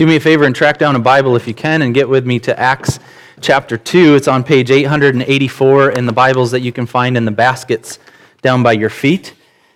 Do me a favor and track down a Bible if you can and get with me to Acts chapter 2. It's on page 884 in the Bibles that you can find in the baskets down by your feet.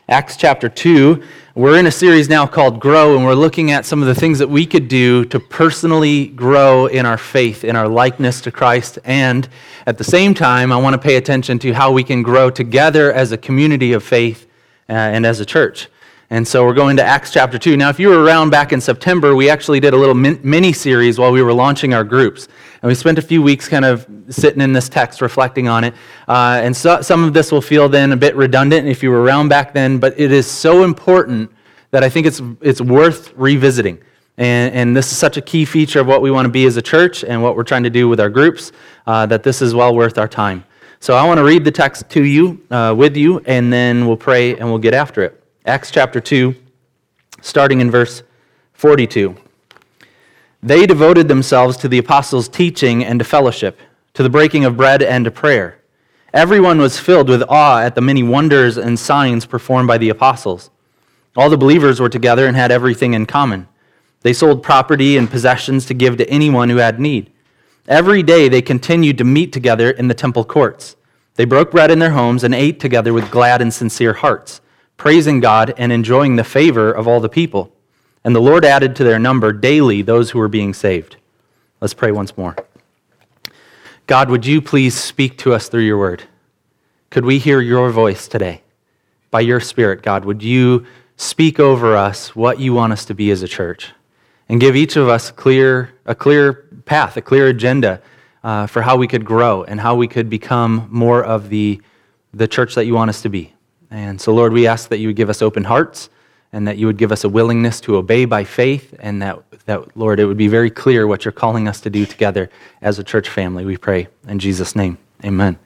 Acts chapter 2. We're in a series now called Grow, and we're looking at some of the things that we could do to personally grow in our faith, in our likeness to Christ. And at the same time, I want to pay attention to how we can grow together as a community of faith uh, and as a church. And so we're going to Acts chapter 2. Now, if you were around back in September, we actually did a little mini series while we were launching our groups. And we spent a few weeks kind of sitting in this text, reflecting on it. Uh, and so, some of this will feel then a bit redundant if you were around back then, but it is so important that I think it's, it's worth revisiting. And, and this is such a key feature of what we want to be as a church and what we're trying to do with our groups uh, that this is well worth our time. So I want to read the text to you, uh, with you, and then we'll pray and we'll get after it. Acts chapter 2, starting in verse 42. They devoted themselves to the apostles' teaching and to fellowship, to the breaking of bread and to prayer. Everyone was filled with awe at the many wonders and signs performed by the apostles. All the believers were together and had everything in common. They sold property and possessions to give to anyone who had need. Every day they continued to meet together in the temple courts. They broke bread in their homes and ate together with glad and sincere hearts praising God and enjoying the favor of all the people. And the Lord added to their number daily those who were being saved. Let's pray once more. God, would you please speak to us through your word? Could we hear your voice today? By your Spirit, God, would you speak over us what you want us to be as a church? And give each of us clear, a clear path, a clear agenda uh, for how we could grow and how we could become more of the, the church that you want us to be. And so, Lord, we ask that you would give us open hearts and that you would give us a willingness to obey by faith, and that, that, Lord, it would be very clear what you're calling us to do together as a church family. We pray in Jesus' name. Amen.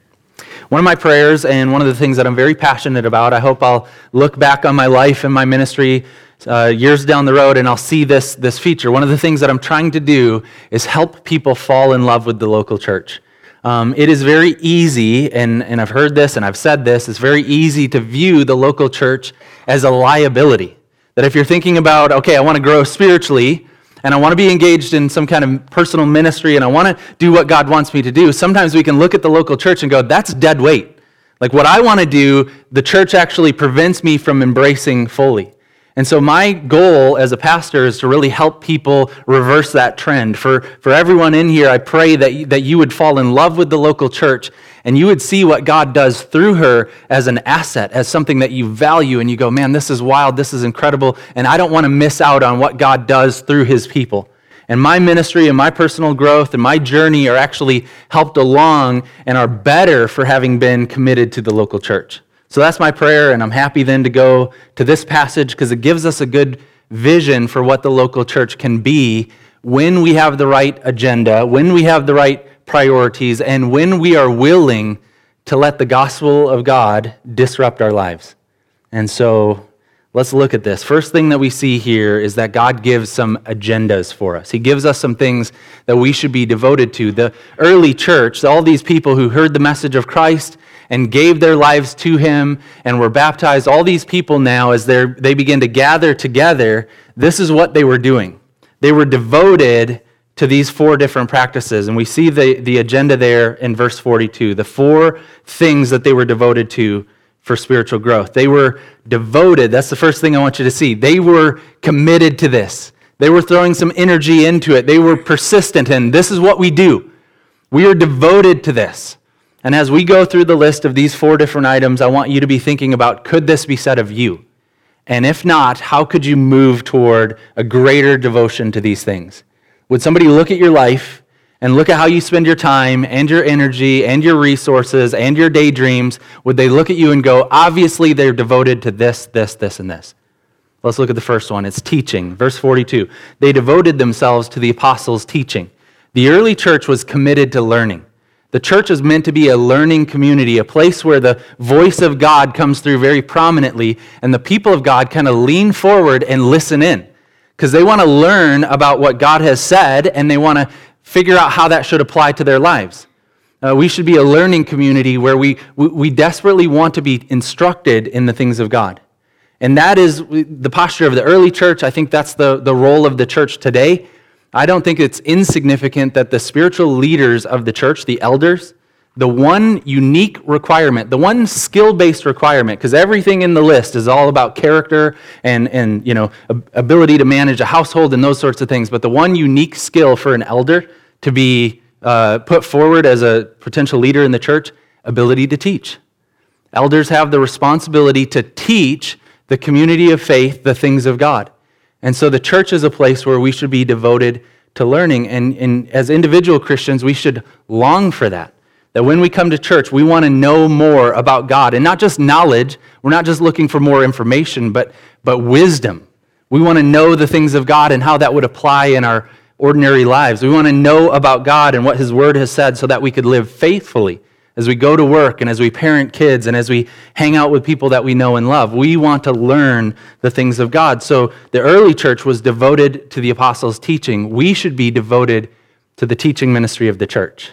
One of my prayers, and one of the things that I'm very passionate about, I hope I'll look back on my life and my ministry uh, years down the road and I'll see this, this feature. One of the things that I'm trying to do is help people fall in love with the local church. Um, it is very easy, and, and I've heard this and I've said this, it's very easy to view the local church as a liability. That if you're thinking about, okay, I want to grow spiritually, and I want to be engaged in some kind of personal ministry, and I want to do what God wants me to do, sometimes we can look at the local church and go, that's dead weight. Like what I want to do, the church actually prevents me from embracing fully. And so, my goal as a pastor is to really help people reverse that trend. For, for everyone in here, I pray that, you, that you would fall in love with the local church and you would see what God does through her as an asset, as something that you value, and you go, man, this is wild, this is incredible, and I don't want to miss out on what God does through his people. And my ministry and my personal growth and my journey are actually helped along and are better for having been committed to the local church. So that's my prayer, and I'm happy then to go to this passage because it gives us a good vision for what the local church can be when we have the right agenda, when we have the right priorities, and when we are willing to let the gospel of God disrupt our lives. And so let's look at this. First thing that we see here is that God gives some agendas for us. He gives us some things that we should be devoted to. The early church, all these people who heard the message of Christ, and gave their lives to him and were baptized, all these people now, as they they begin to gather together, this is what they were doing. They were devoted to these four different practices. And we see the, the agenda there in verse 42 the four things that they were devoted to for spiritual growth. They were devoted. That's the first thing I want you to see. They were committed to this. They were throwing some energy into it. They were persistent, and this is what we do. We are devoted to this. And as we go through the list of these four different items, I want you to be thinking about could this be said of you? And if not, how could you move toward a greater devotion to these things? Would somebody look at your life and look at how you spend your time and your energy and your resources and your daydreams? Would they look at you and go, obviously they're devoted to this, this, this, and this? Let's look at the first one. It's teaching. Verse 42. They devoted themselves to the apostles' teaching. The early church was committed to learning. The church is meant to be a learning community, a place where the voice of God comes through very prominently, and the people of God kind of lean forward and listen in because they want to learn about what God has said and they want to figure out how that should apply to their lives. Uh, we should be a learning community where we, we, we desperately want to be instructed in the things of God. And that is the posture of the early church. I think that's the, the role of the church today I don't think it's insignificant that the spiritual leaders of the church, the elders, the one unique requirement, the one skill-based requirement, because everything in the list is all about character and, and you know, ability to manage a household and those sorts of things. But the one unique skill for an elder to be uh, put forward as a potential leader in the church, ability to teach. Elders have the responsibility to teach the community of faith the things of God. And so the church is a place where we should be devoted to learning. And, and as individual Christians, we should long for that. That when we come to church, we want to know more about God. And not just knowledge, we're not just looking for more information, but, but wisdom. We want to know the things of God and how that would apply in our ordinary lives. We want to know about God and what His Word has said so that we could live faithfully as we go to work and as we parent kids and as we hang out with people that we know and love. We want to learn the things of God. So the early church was devoted to the apostles' teaching. We should be devoted to the teaching ministry of the church.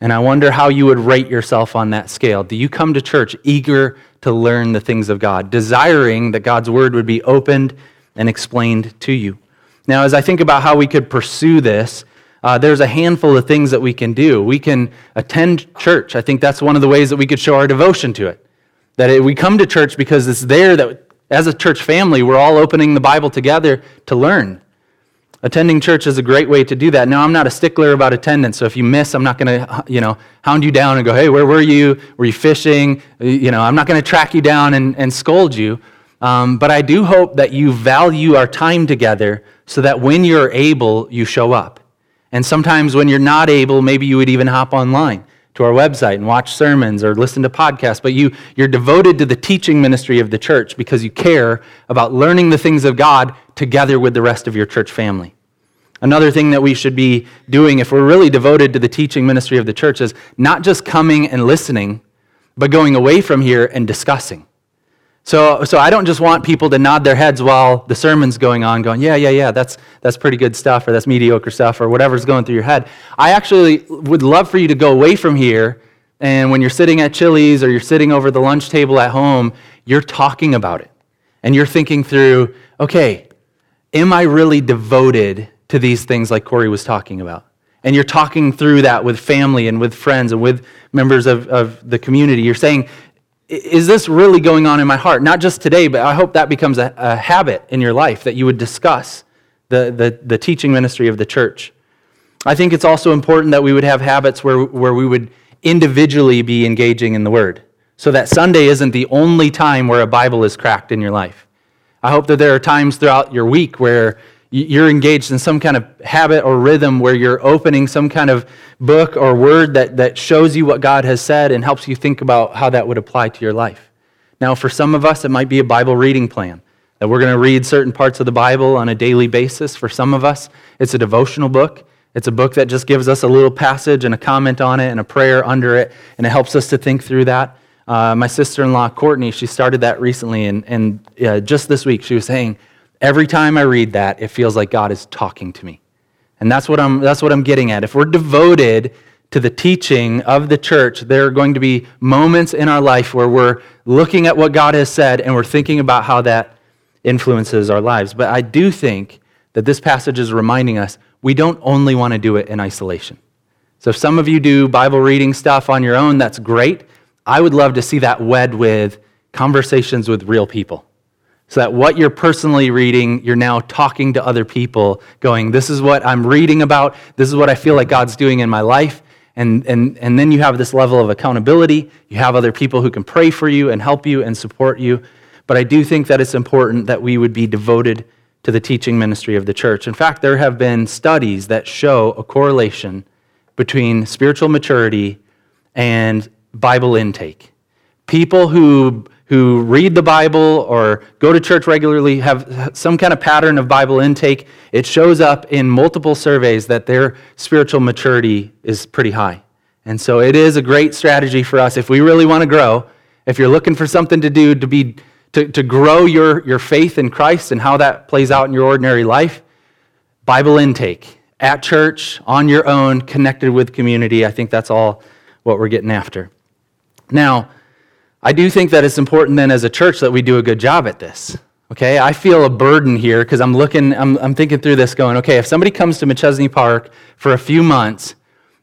And I wonder how you would rate yourself on that scale. Do you come to church eager to learn the things of God, desiring that God's word would be opened and explained to you? Now, as I think about how we could pursue this, uh, there's a handful of things that we can do. We can attend church. I think that's one of the ways that we could show our devotion to it. That it, we come to church because it's there that, as a church family, we're all opening the Bible together to learn. Attending church is a great way to do that. Now, I'm not a stickler about attendance, so if you miss, I'm not going to, you know, hound you down and go, hey, where were you? Were you fishing? You know, I'm not going to track you down and, and scold you. Um, but I do hope that you value our time together so that when you're able, you show up. And sometimes when you're not able, maybe you would even hop online to our website and watch sermons or listen to podcasts, but you, you're devoted to the teaching ministry of the church because you care about learning the things of God together with the rest of your church family. Another thing that we should be doing if we're really devoted to the teaching ministry of the church is not just coming and listening, but going away from here and discussing. So, so I don't just want people to nod their heads while the sermon's going on, going, yeah, yeah, yeah, that's, that's pretty good stuff, or that's mediocre stuff, or whatever's going through your head. I actually would love for you to go away from here, and when you're sitting at Chili's or you're sitting over the lunch table at home, you're talking about it. And you're thinking through, okay, am I really devoted to these things like Corey was talking about? And you're talking through that with family and with friends and with members of, of the community. You're saying, is this really going on in my heart? Not just today, but I hope that becomes a, a habit in your life that you would discuss the, the, the, teaching ministry of the church. I think it's also important that we would have habits where, where we would individually be engaging in the Word so that Sunday isn't the only time where a Bible is cracked in your life. I hope that there are times throughout your week where you're engaged in some kind of habit or rhythm where you're opening some kind of book or word that, that shows you what God has said and helps you think about how that would apply to your life. Now, for some of us, it might be a Bible reading plan that we're going to read certain parts of the Bible on a daily basis. For some of us, it's a devotional book. It's a book that just gives us a little passage and a comment on it and a prayer under it, and it helps us to think through that. Uh, my sister in law, Courtney, she started that recently, and, and uh, just this week she was saying, Every time I read that, it feels like God is talking to me. And that's what I'm, that's what I'm getting at. If we're devoted to the teaching of the church, there are going to be moments in our life where we're looking at what God has said and we're thinking about how that influences our lives. But I do think that this passage is reminding us we don't only want to do it in isolation. So if some of you do Bible reading stuff on your own, that's great. I would love to see that wed with conversations with real people. So that what you're personally reading, you're now talking to other people, going, This is what I'm reading about. This is what I feel like God's doing in my life. And, and, and then you have this level of accountability. You have other people who can pray for you and help you and support you. But I do think that it's important that we would be devoted to the teaching ministry of the church. In fact, there have been studies that show a correlation between spiritual maturity and Bible intake. People who who read the Bible or go to church regularly have some kind of pattern of Bible intake, it shows up in multiple surveys that their spiritual maturity is pretty high. And so it is a great strategy for us if we really want to grow, if you're looking for something to do to be to, to grow your, your faith in Christ and how that plays out in your ordinary life, Bible intake at church, on your own, connected with community. I think that's all what we're getting after. Now, I do think that it's important then as a church that we do a good job at this. Okay, I feel a burden here because I'm looking, I'm, I'm thinking through this going, okay, if somebody comes to McChesney Park for a few months,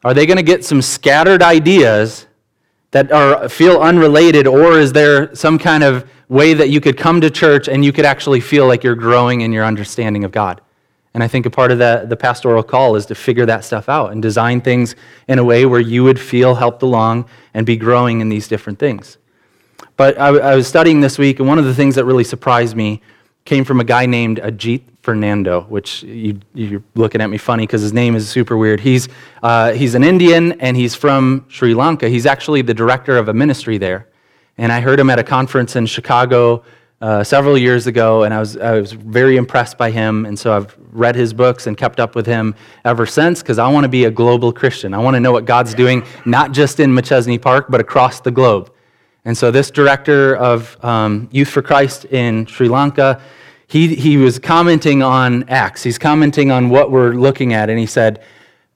are they going to get some scattered ideas that are, feel unrelated, or is there some kind of way that you could come to church and you could actually feel like you're growing in your understanding of God? And I think a part of the, the pastoral call is to figure that stuff out and design things in a way where you would feel helped along and be growing in these different things. But I, I was studying this week, and one of the things that really surprised me came from a guy named Ajith Fernando, which you, are looking at me funny because his name is super weird. He's, uh, he's an Indian and he's from Sri Lanka. He's actually the director of a ministry there. And I heard him at a conference in Chicago uh, several years ago, and I was, I was very impressed by him. And so I've read his books and kept up with him ever since because I want to be a global Christian. I want to know what God's doing, not just in McChesney Park, but across the globe. And so, this director of um, Youth for Christ in Sri Lanka, he, he was commenting on Acts. He's commenting on what we're looking at, and he said,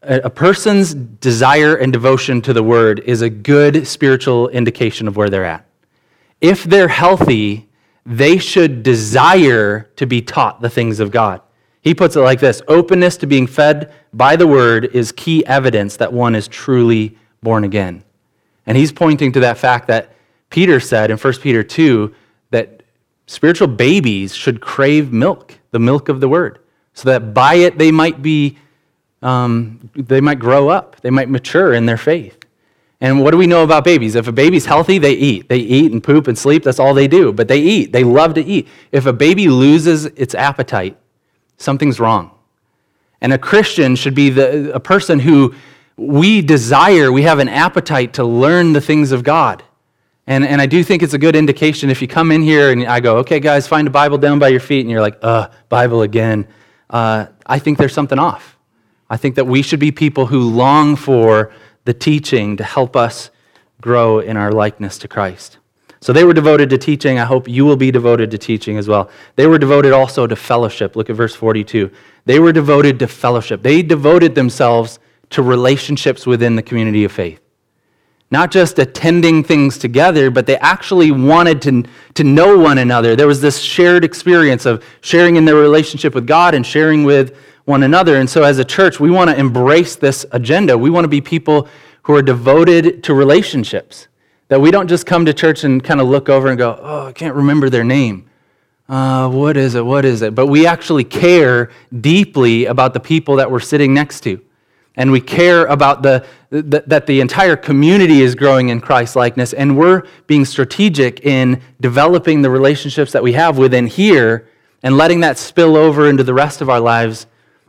a person's desire and devotion to the word is a good spiritual indication of where they're at. If they're healthy, they should desire to be taught the things of God. He puts it like this openness to being fed by the word is key evidence that one is truly born again. And he's pointing to that fact that Peter said in 1 Peter 2 that spiritual babies should crave milk, the milk of the word, so that by it they might be, um, they might grow up, they might mature in their faith. And what do we know about babies? If a baby's healthy, they eat. They eat and poop and sleep. That's all they do. But they eat. They love to eat. If a baby loses its appetite, something's wrong. And a Christian should be the, a person who we desire, we have an appetite to learn the things of God. And, and I do think it's a good indication if you come in here and I go, okay, guys, find a Bible down by your feet, and you're like, uh, Bible again. Uh, I think there's something off. I think that we should be people who long for the teaching to help us grow in our likeness to Christ. So they were devoted to teaching. I hope you will be devoted to teaching as well. They were devoted also to fellowship. Look at verse 42. They were devoted to fellowship. They devoted themselves to relationships within the community of faith not just attending things together, but they actually wanted to, to know one another. There was this shared experience of sharing in their relationship with God and sharing with one another. And so, as a church, we want to embrace this agenda. We want to be people who are devoted to relationships. That we don't just come to church and kind of look over and go, oh, I can't remember their name. Uh, what is it? What is it? But we actually care deeply about the people that we're sitting next to and we care about the, the, that the entire community is growing in Christ likeness, and we're being strategic in developing the relationships that we have within here and letting that spill over into the rest of our lives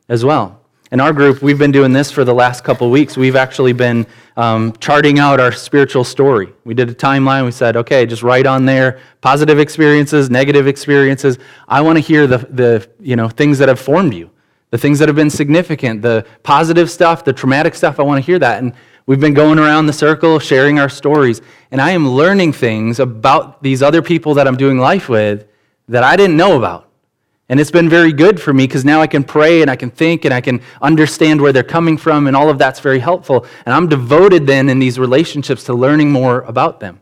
as well. In our group, we've been doing this for the last couple weeks. We've actually been um, charting out our spiritual story. We did a timeline. We said, okay, just write on there positive experiences, negative experiences. I want to hear the, the you know, things that have formed you the things that have been significant, the positive stuff, the traumatic stuff. I want to hear that. And we've been going around the circle sharing our stories. And I am learning things about these other people that I'm doing life with that I didn't know about. And it's been very good for me because now I can pray and I can think and I can understand where they're coming from, and all of that's very helpful. And I'm devoted then in these relationships to learning more about them.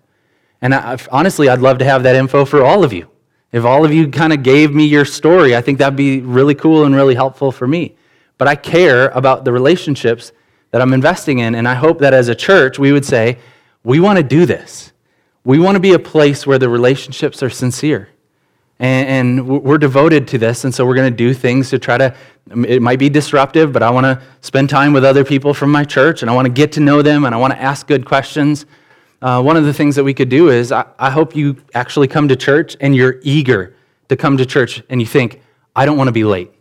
And I, honestly, I'd love to have that info for all of you. If all of you kind of gave me your story, I think that'd be really cool and really helpful for me. But I care about the relationships that I'm investing in, and I hope that as a church, we would say, we want to do this. We want to be a place where the relationships are sincere. And, and we're devoted to this, and so we're going to do things to try to, it might be disruptive, but I want to spend time with other people from my church, and I want to get to know them, and I want to ask good questions uh, one of the things that we could do is I, I hope you actually come to church and you're eager to come to church and you think, I don't want to be late.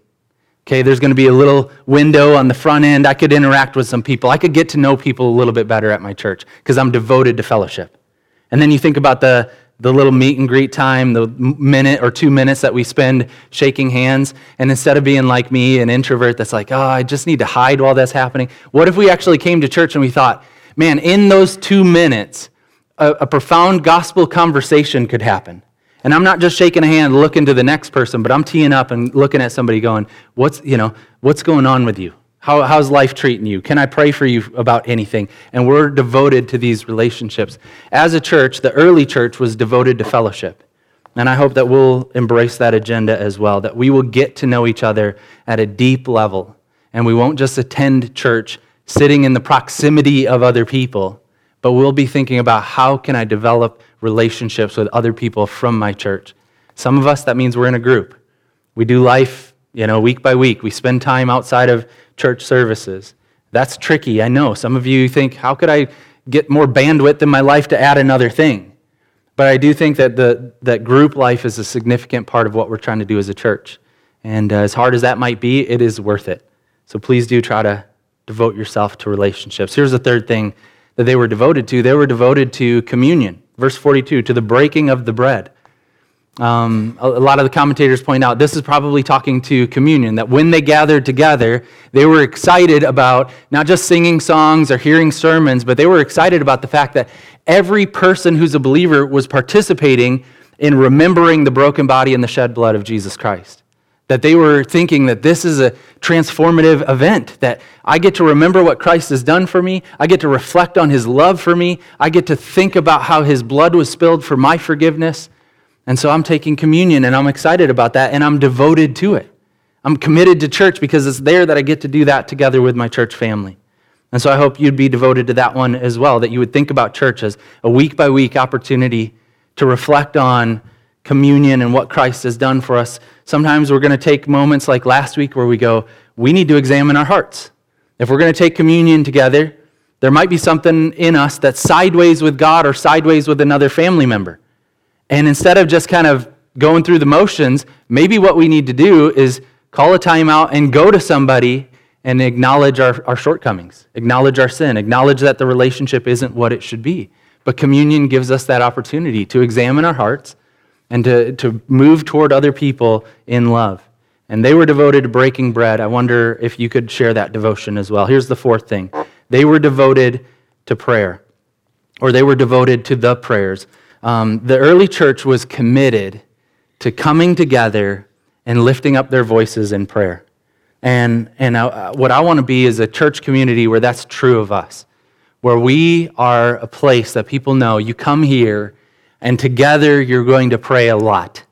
Okay, there's going to be a little window on the front end. I could interact with some people. I could get to know people a little bit better at my church because I'm devoted to fellowship. And then you think about the, the little meet and greet time, the minute or two minutes that we spend shaking hands. And instead of being like me, an introvert that's like, oh, I just need to hide while that's happening, what if we actually came to church and we thought, man, in those two minutes, a, a profound gospel conversation could happen. And I'm not just shaking a hand looking to the next person, but I'm teeing up and looking at somebody going, what's, you know, what's going on with you? How, how's life treating you? Can I pray for you about anything? And we're devoted to these relationships. As a church, the early church was devoted to fellowship. And I hope that we'll embrace that agenda as well, that we will get to know each other at a deep level. And we won't just attend church sitting in the proximity of other people, but we'll be thinking about how can I develop relationships with other people from my church. Some of us, that means we're in a group. We do life, you know, week by week. We spend time outside of church services. That's tricky, I know. Some of you think, how could I get more bandwidth in my life to add another thing? But I do think that, the, that group life is a significant part of what we're trying to do as a church. And uh, as hard as that might be, it is worth it. So please do try to devote yourself to relationships. Here's the third thing that they were devoted to they were devoted to communion. Verse 42 to the breaking of the bread. Um, a, a lot of the commentators point out this is probably talking to communion, that when they gathered together, they were excited about not just singing songs or hearing sermons, but they were excited about the fact that every person who's a believer was participating in remembering the broken body and the shed blood of Jesus Christ. That they were thinking that this is a transformative event, that I get to remember what Christ has done for me. I get to reflect on his love for me. I get to think about how his blood was spilled for my forgiveness. And so I'm taking communion and I'm excited about that and I'm devoted to it. I'm committed to church because it's there that I get to do that together with my church family. And so I hope you'd be devoted to that one as well, that you would think about church as a week by week opportunity to reflect on communion and what Christ has done for us. Sometimes we're going to take moments like last week where we go, we need to examine our hearts. If we're going to take communion together, there might be something in us that's sideways with God or sideways with another family member. And instead of just kind of going through the motions, maybe what we need to do is call a timeout and go to somebody and acknowledge our, our shortcomings, acknowledge our sin, acknowledge that the relationship isn't what it should be. But communion gives us that opportunity to examine our hearts and to, to move toward other people in love. And they were devoted to breaking bread. I wonder if you could share that devotion as well. Here's the fourth thing they were devoted to prayer, or they were devoted to the prayers. Um, the early church was committed to coming together and lifting up their voices in prayer. And, and I, what I want to be is a church community where that's true of us, where we are a place that people know you come here and together you're going to pray a lot.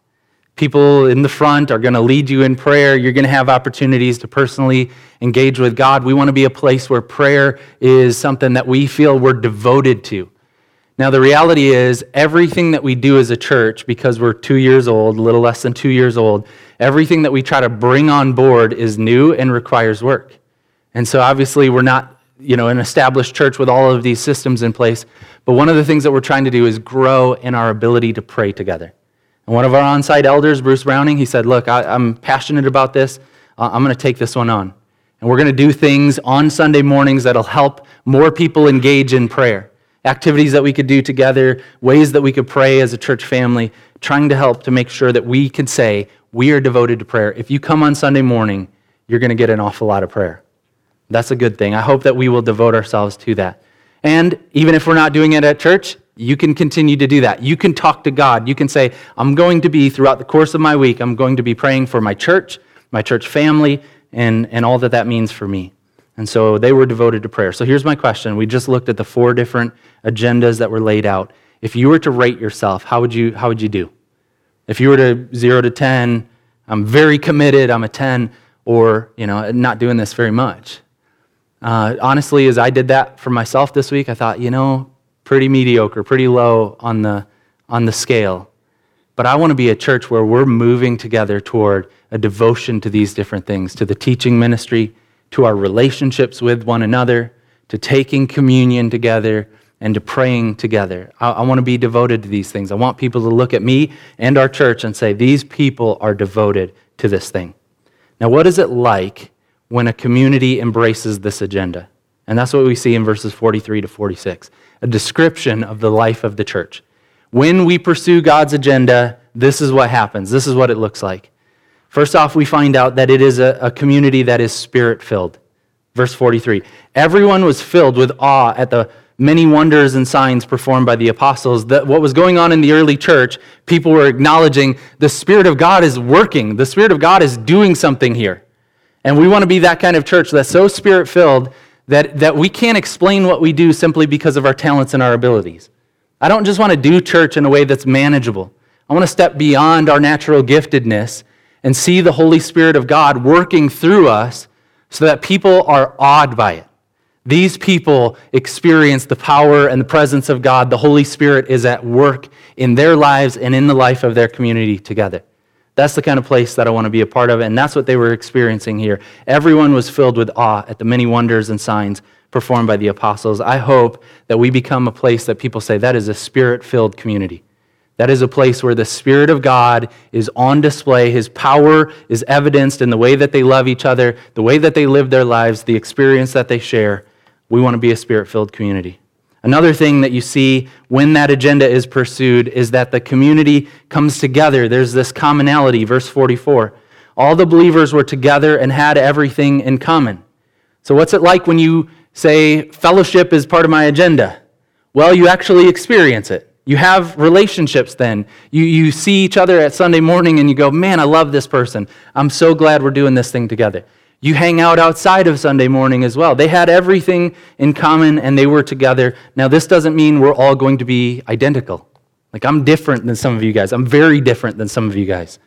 People in the front are going to lead you in prayer. You're going to have opportunities to personally engage with God. We want to be a place where prayer is something that we feel we're devoted to. Now, the reality is, everything that we do as a church, because we're two years old, a little less than two years old, everything that we try to bring on board is new and requires work. And so, obviously, we're not you know, an established church with all of these systems in place. But one of the things that we're trying to do is grow in our ability to pray together. And one of our on site elders, Bruce Browning, he said, Look, I, am passionate about this. I'm going to take this one on. And we're going to do things on Sunday mornings that'll help more people engage in prayer. Activities that we could do together, ways that we could pray as a church family, trying to help to make sure that we can say, We are devoted to prayer. If you come on Sunday morning, you're going to get an awful lot of prayer. That's a good thing. I hope that we will devote ourselves to that. And even if we're not doing it at church, you can continue to do that. You can talk to God. You can say, I'm going to be, throughout the course of my week, I'm going to be praying for my church, my church family, and, and all that that means for me. And so they were devoted to prayer. So here's my question. We just looked at the four different agendas that were laid out. If you were to rate yourself, how would you, how would you do? If you were to 0 to 10, I'm very committed, I'm a 10, or, you know, not doing this very much. Uh, honestly, as I did that for myself this week, I thought, you know, pretty mediocre, pretty low on the, on the scale. But I want to be a church where we're moving together toward a devotion to these different things, to the teaching ministry, to our relationships with one another, to taking communion together, and to praying together. I, I want to be devoted to these things. I want people to look at me and our church and say, these people are devoted to this thing. Now, what is it like when a community embraces this agenda. And that's what we see in verses 43 to 46 a description of the life of the church. When we pursue God's agenda, this is what happens. This is what it looks like. First off, we find out that it is a, a community that is spirit filled. Verse 43 Everyone was filled with awe at the many wonders and signs performed by the apostles. That what was going on in the early church, people were acknowledging the Spirit of God is working, the Spirit of God is doing something here. And we want to be that kind of church that's so spirit filled that, that we can't explain what we do simply because of our talents and our abilities. I don't just want to do church in a way that's manageable. I want to step beyond our natural giftedness and see the Holy Spirit of God working through us so that people are awed by it. These people experience the power and the presence of God. The Holy Spirit is at work in their lives and in the life of their community together. That's the kind of place that I want to be a part of, and that's what they were experiencing here. Everyone was filled with awe at the many wonders and signs performed by the apostles. I hope that we become a place that people say that is a spirit filled community. That is a place where the Spirit of God is on display. His power is evidenced in the way that they love each other, the way that they live their lives, the experience that they share. We want to be a spirit filled community. Another thing that you see when that agenda is pursued is that the community comes together. There's this commonality, verse 44. All the believers were together and had everything in common. So, what's it like when you say, fellowship is part of my agenda? Well, you actually experience it. You have relationships then. You, you see each other at Sunday morning and you go, man, I love this person. I'm so glad we're doing this thing together. You hang out outside of Sunday morning as well. They had everything in common and they were together. Now, this doesn't mean we're all going to be identical. Like, I'm different than some of you guys. I'm very different than some of you guys.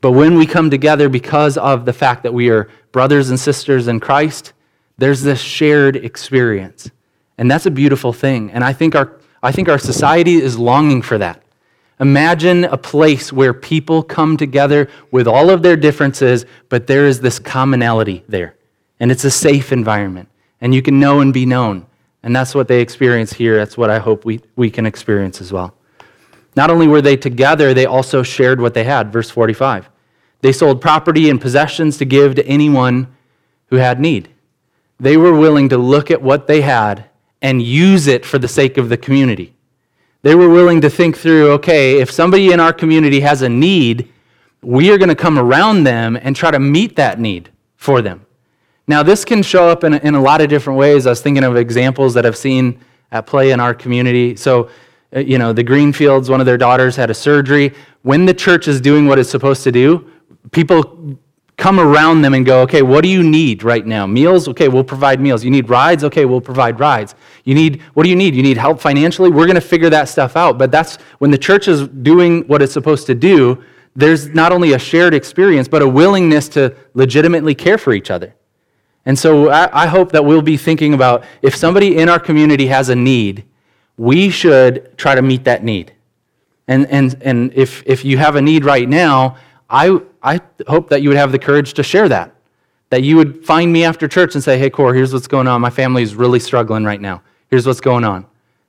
But when we come together because of the fact that we are brothers and sisters in Christ, there's this shared experience. And that's a beautiful thing. And I think our, I think our society is longing for that. Imagine a place where people come together with all of their differences, but there is this commonality there. And it's a safe environment. And you can know and be known. And that's what they experience here. That's what I hope we, we can experience as well. Not only were they together, they also shared what they had. Verse 45. They sold property and possessions to give to anyone who had need. They were willing to look at what they had and use it for the sake of the community. They were willing to think through okay, if somebody in our community has a need, we are going to come around them and try to meet that need for them. Now, this can show up in, in a lot of different ways. I was thinking of examples that I've seen at play in our community. So, uh, you know, the Greenfields, one of their daughters had a surgery. When the church is doing what it's supposed to do, people come around them and go, okay, what do you need right now? Meals? Okay, we'll provide meals. You need rides? Okay, we'll provide rides. You need, what do you need? You need help financially? We're going to figure that stuff out. But that's when the church is doing what it's supposed to do, there's not only a shared experience, but a willingness to legitimately care for each other. And so I, I hope that we'll be thinking about if somebody in our community has a need, we should try to meet that need. And, and, and if, if you have a need right now, I, I hope that you would have the courage to share that. That you would find me after church and say, hey, Core, here's what's going on. My family is really struggling right now. Here's what's going on.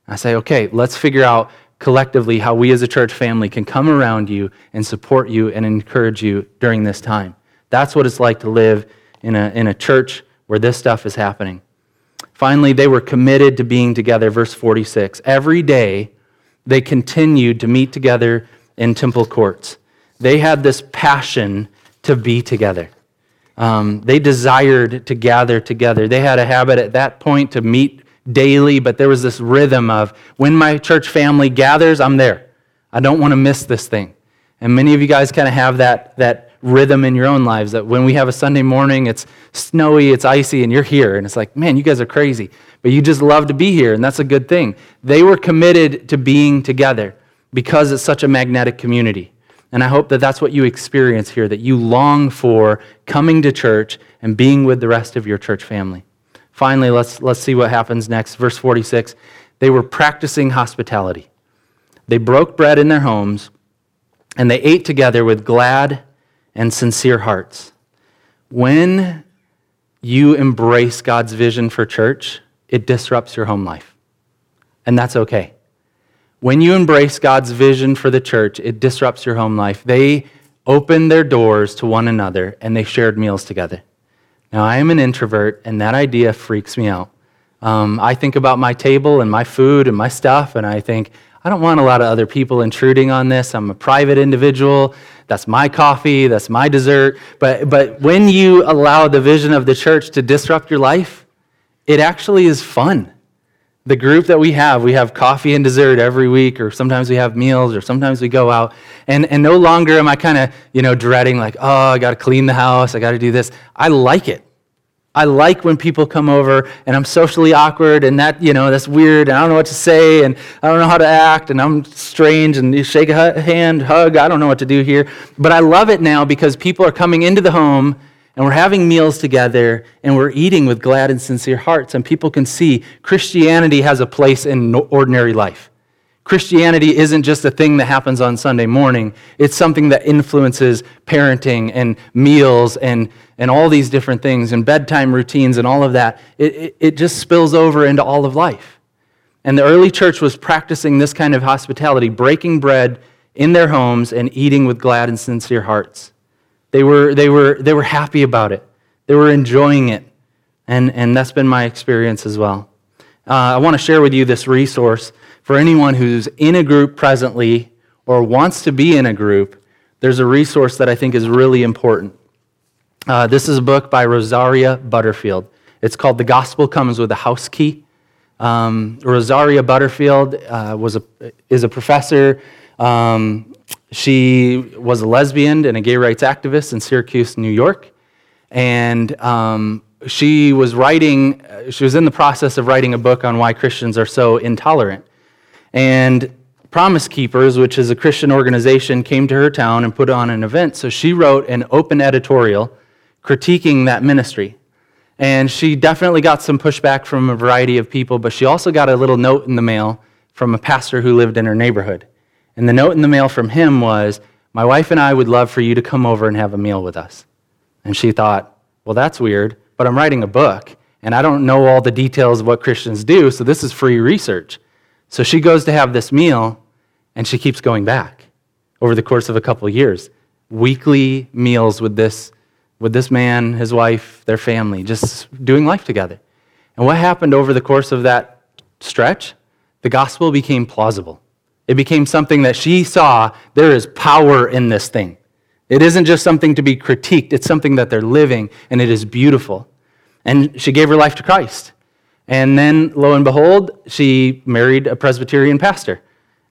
I say, okay, let's figure out collectively how we as a church family can come around you and support you and encourage you during this time. That's what it's like to live in a, in a church where this stuff is happening. Finally, they were committed to being together. Verse 46. Every day, they continued to meet together in temple courts they had this passion to be together. Um, they desired to gather together. They had a habit at that point to meet daily, but there was this rhythm of when my church family gathers, I'm there. I don't want to miss this thing. And many of you guys kind of have that, that rhythm in your own lives that when we have a Sunday morning, it's snowy, it's icy, and you're here. And it's like, man, you guys are crazy. But you just love to be here, and that's a good thing. They were committed to being together because it's such a magnetic community. And I hope that that's what you experience here, that you long for coming to church and being with the rest of your church family. Finally, let's, let's see what happens next. Verse 46 they were practicing hospitality. They broke bread in their homes, and they ate together with glad and sincere hearts. When you embrace God's vision for church, it disrupts your home life. And that's okay. When you embrace God's vision for the church, it disrupts your home life. They opened their doors to one another and they shared meals together. Now, I am an introvert, and that idea freaks me out. Um, I think about my table and my food and my stuff, and I think, I don't want a lot of other people intruding on this. I'm a private individual. That's my coffee, that's my dessert. But, but when you allow the vision of the church to disrupt your life, it actually is fun the group that we have, we have coffee and dessert every week, or sometimes we have meals, or sometimes we go out. And, and no longer am I kind of, you know, dreading, like, oh, I got to clean the house, I got to do this. I like it. I like when people come over and I'm socially awkward and that, you know, that's weird and I don't know what to say and I don't know how to act and I'm strange and you shake a hand, hug, I don't know what to do here. But I love it now because people are coming into the home and we're having meals together and we're eating with glad and sincere hearts and people can see Christianity has a place in ordinary life. Christianity isn't just a thing that happens on Sunday morning. It's something that influences parenting and meals and, and all these different things and bedtime routines and all of that. It, it, it just spills over into all of life. And the early church was practicing this kind of hospitality, breaking bread in their homes and eating with glad and sincere hearts. They were, they were, they were happy about it, they were enjoying it. And, and that's been my experience as well. Uh, I want to share with you this resource for anyone who's in a group presently or wants to be in a group, there's a resource that I think is really important. Uh, this is a book by Rosaria Butterfield. It's called The Gospel Comes with a House Key. Um, Rosaria Butterfield uh, was a, is a professor. Um, she was a lesbian and a gay rights activist in Syracuse, New York. And um, she was writing, she was in the process of writing a book on why Christians are so intolerant. And Promise Keepers, which is a Christian organization, came to her town and put on an event. So she wrote an open editorial critiquing that ministry. And she definitely got some pushback from a variety of people, but she also got a little note in the mail from a pastor who lived in her neighborhood. And the note in the mail from him was, My wife and I would love for you to come over and have a meal with us. And she thought, Well, that's weird, but I'm writing a book, and I don't know all the details of what Christians do, so this is free research. So she goes to have this meal, and she keeps going back over the course of a couple of years. Weekly meals with this, with this man, his wife, their family, just doing life together. And what happened over the course of that stretch? The gospel became plausible. It became something that she saw there is power in this thing. It isn't just something to be critiqued, it's something that they're living, and it is beautiful. And she gave her life to Christ. And then, lo and behold, she married a Presbyterian pastor.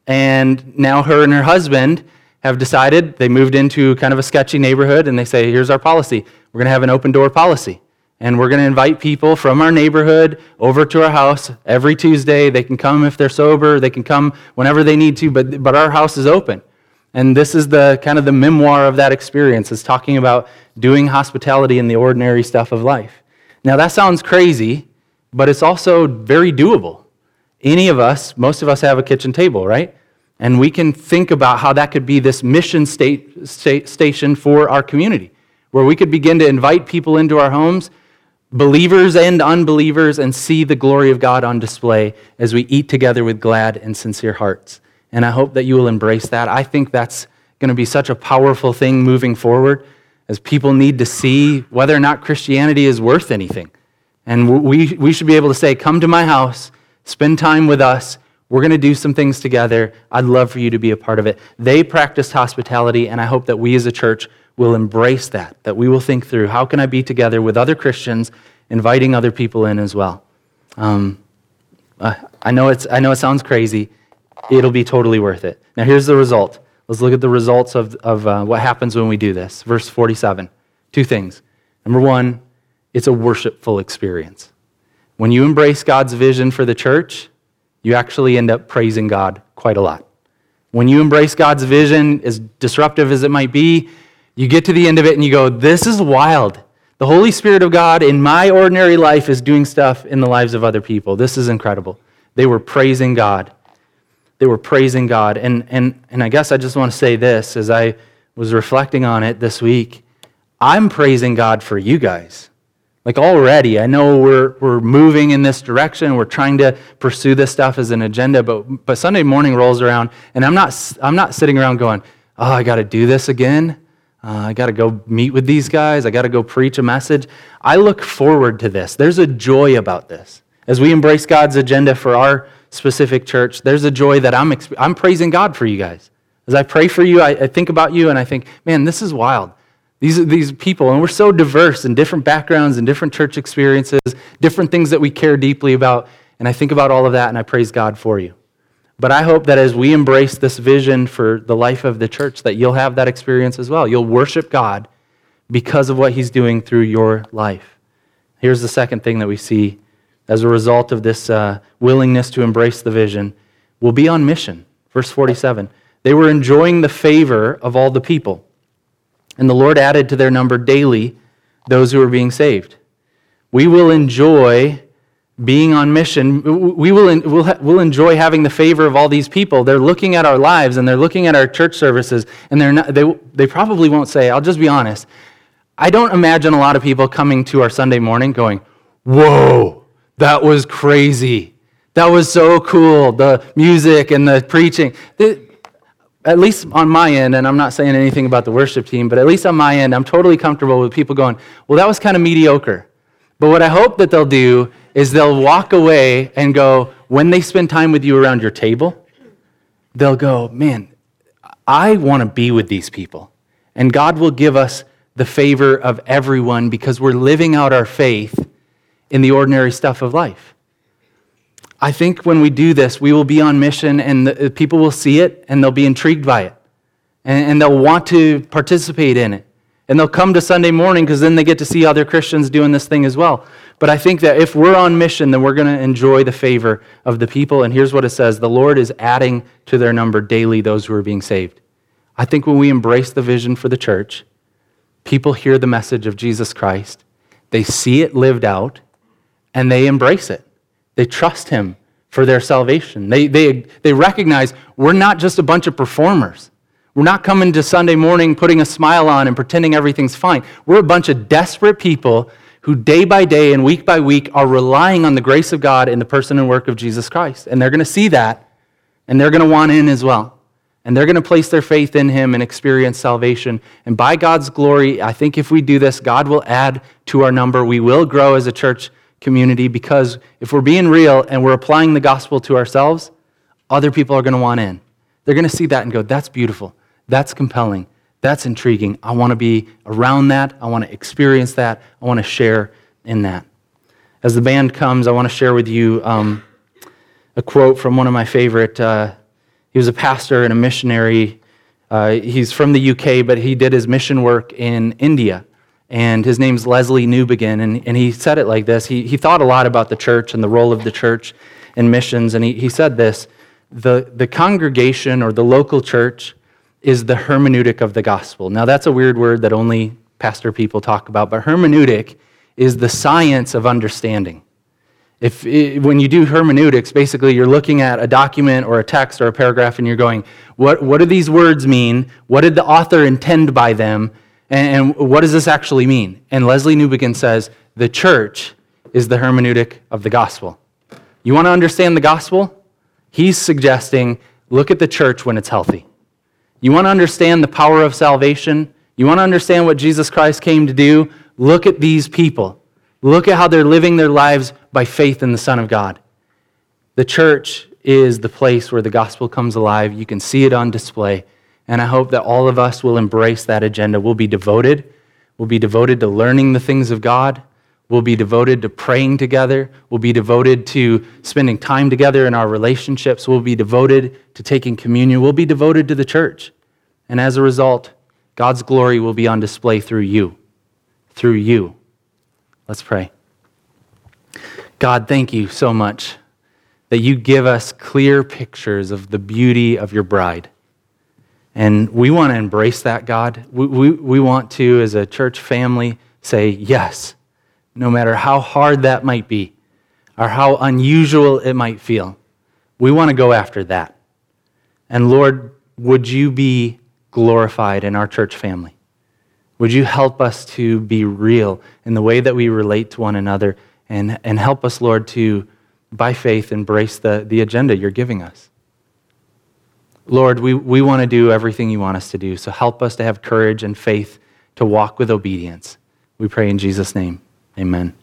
And now her and her husband have decided, they moved into kind of a sketchy neighborhood, and they say, here's our policy. We're going to have an open door policy. And we're going to invite people from our neighborhood over to our house every Tuesday. They can come if they're sober, they can come whenever they need to, but, but our house is open. And this is the kind of the memoir of that experience, is talking about doing hospitality in the ordinary stuff of life. Now, that sounds crazy, but it's also very doable. Any of us, most of us have a kitchen table, right? And we can think about how that could be this mission state, state, station for our community, where we could begin to invite people into our homes, believers and unbelievers, and see the glory of God on display as we eat together with glad and sincere hearts. And I hope that you will embrace that. I think that's going to be such a powerful thing moving forward as people need to see whether or not Christianity is worth anything. And we, we should be able to say, Come to my house, spend time with us. We're going to do some things together. I'd love for you to be a part of it. They practiced hospitality, and I hope that we as a church will embrace that, that we will think through how can I be together with other Christians, inviting other people in as well. Um, I, know it's, I know it sounds crazy. It'll be totally worth it. Now, here's the result. Let's look at the results of, of uh, what happens when we do this. Verse 47. Two things. Number one, it's a worshipful experience. When you embrace God's vision for the church, you actually end up praising God quite a lot. When you embrace God's vision, as disruptive as it might be, you get to the end of it and you go, This is wild. The Holy Spirit of God in my ordinary life is doing stuff in the lives of other people. This is incredible. They were praising God. They were praising God. And, and, and I guess I just want to say this as I was reflecting on it this week. I'm praising God for you guys. Like already, I know we're, we're moving in this direction. We're trying to pursue this stuff as an agenda, but, but Sunday morning rolls around, and I'm not, I'm not sitting around going, oh, I got to do this again. Uh, I got to go meet with these guys. I got to go preach a message. I look forward to this. There's a joy about this. As we embrace God's agenda for our specific church, there's a joy that I'm, I'm praising God for you guys. As I pray for you, I, I think about you and I think, man, this is wild. These, these people, and we're so diverse in different backgrounds and different church experiences, different things that we care deeply about. And I think about all of that and I praise God for you. But I hope that as we embrace this vision for the life of the church, that you'll have that experience as well. You'll worship God because of what He's doing through your life. Here's the second thing that we see as a result of this uh, willingness to embrace the vision. We'll be on mission. Verse 47. They were enjoying the favor of all the people, and the Lord added to their number daily those who were being saved. We will enjoy being on mission. We will we'll, we'll enjoy having the favor of all these people. They're looking at our lives and they're looking at our church services, and they're not, they, they probably won't say, I'll just be honest. I don't imagine a lot of people coming to our Sunday morning going, Whoa, that was crazy. That was so cool. The music and the preaching. At least on my end, and I'm not saying anything about the worship team, but at least on my end, I'm totally comfortable with people going, Well, that was kind of mediocre. But what I hope that they'll do is they'll walk away and go, when they spend time with you around your table, they'll go, Man, I want to be with these people. And God will give us the favor of everyone because we're living out our faith in the ordinary stuff of life. I think when we do this, we will be on mission and the, people will see it and they'll be intrigued by it. And, and they'll want to participate in it. And they'll come to Sunday morning because then they get to see other Christians doing this thing as well. But I think that if we're on mission, then we're going to enjoy the favor of the people. And here's what it says The Lord is adding to their number daily those who are being saved. I think when we embrace the vision for the church, people hear the message of Jesus Christ, they see it lived out, and they embrace it. They trust Him for their salvation. They, they, they recognize we're not just a bunch of performers. We're not coming to Sunday morning putting a smile on and pretending everything's fine. We're a bunch of desperate people who day by day and week by week are relying on the grace of God in the person and work of Jesus Christ. And they're going to see that, and they're going to want in as well. And they're going to place their faith in Him and experience salvation. And by God's glory, I think if we do this, God will add to our number. We will grow as a church community because if we're being real and we're applying the gospel to ourselves, other people are going to want in. They're going to see that and go, that's beautiful. That's compelling. That's intriguing. I want to be around that. I want to experience that. I want to share in that. As the band comes, I want to share with you um, a quote from one of my favorite. Uh, he was a pastor and a missionary. Uh, he's from the UK, but he did his mission work in India and his name's Lesslie Newbigin, and, and he said it like this. He, he thought a lot about the church and the role of the church in missions, and he, he said this the, the congregation or the local church is the hermeneutic of the gospel. Now, that's a weird word that only pastor people talk about, but hermeneutic is the science of understanding. If, when you do hermeneutics, basically you're looking at a document or a text or a paragraph and you're going, what, what do these words mean? What did the author intend by them? And, and what does this actually mean? And Lesslie Newbigin says the church is the hermeneutic of the gospel. You want to understand the gospel? He's suggesting look at the church when it's healthy. You want to understand the power of salvation? You want to understand what Jesus Christ came to do? Look at these people. Look at how they're living their lives by faith in the Son of God. The church is the place where the gospel comes alive. You can see it on display. And I hope that all of us will embrace that agenda. We'll be devoted. We'll be devoted to learning the things of God. We'll be devoted to praying together. We'll be devoted to spending time together in our relationships. We'll be devoted to taking communion. We'll be devoted to the church. And as a result, God's glory will be on display through you. Through you. Let's pray. God, thank you so much that you give us clear pictures of the beauty of your bride. And we want to embrace that, God. We, we, we want to, as a church family, say yes, no matter how hard that might be or how unusual it might feel. We want to go after that. And Lord, would you be glorified in our church family? Would you help us to be real in the way that we relate to one another and, and help us, Lord, to, by faith, embrace the, the agenda you're giving us? Lord, we, we want to do everything you want us to do, so help us to have courage and faith to walk with obedience. We pray in Jesus' name. Amen.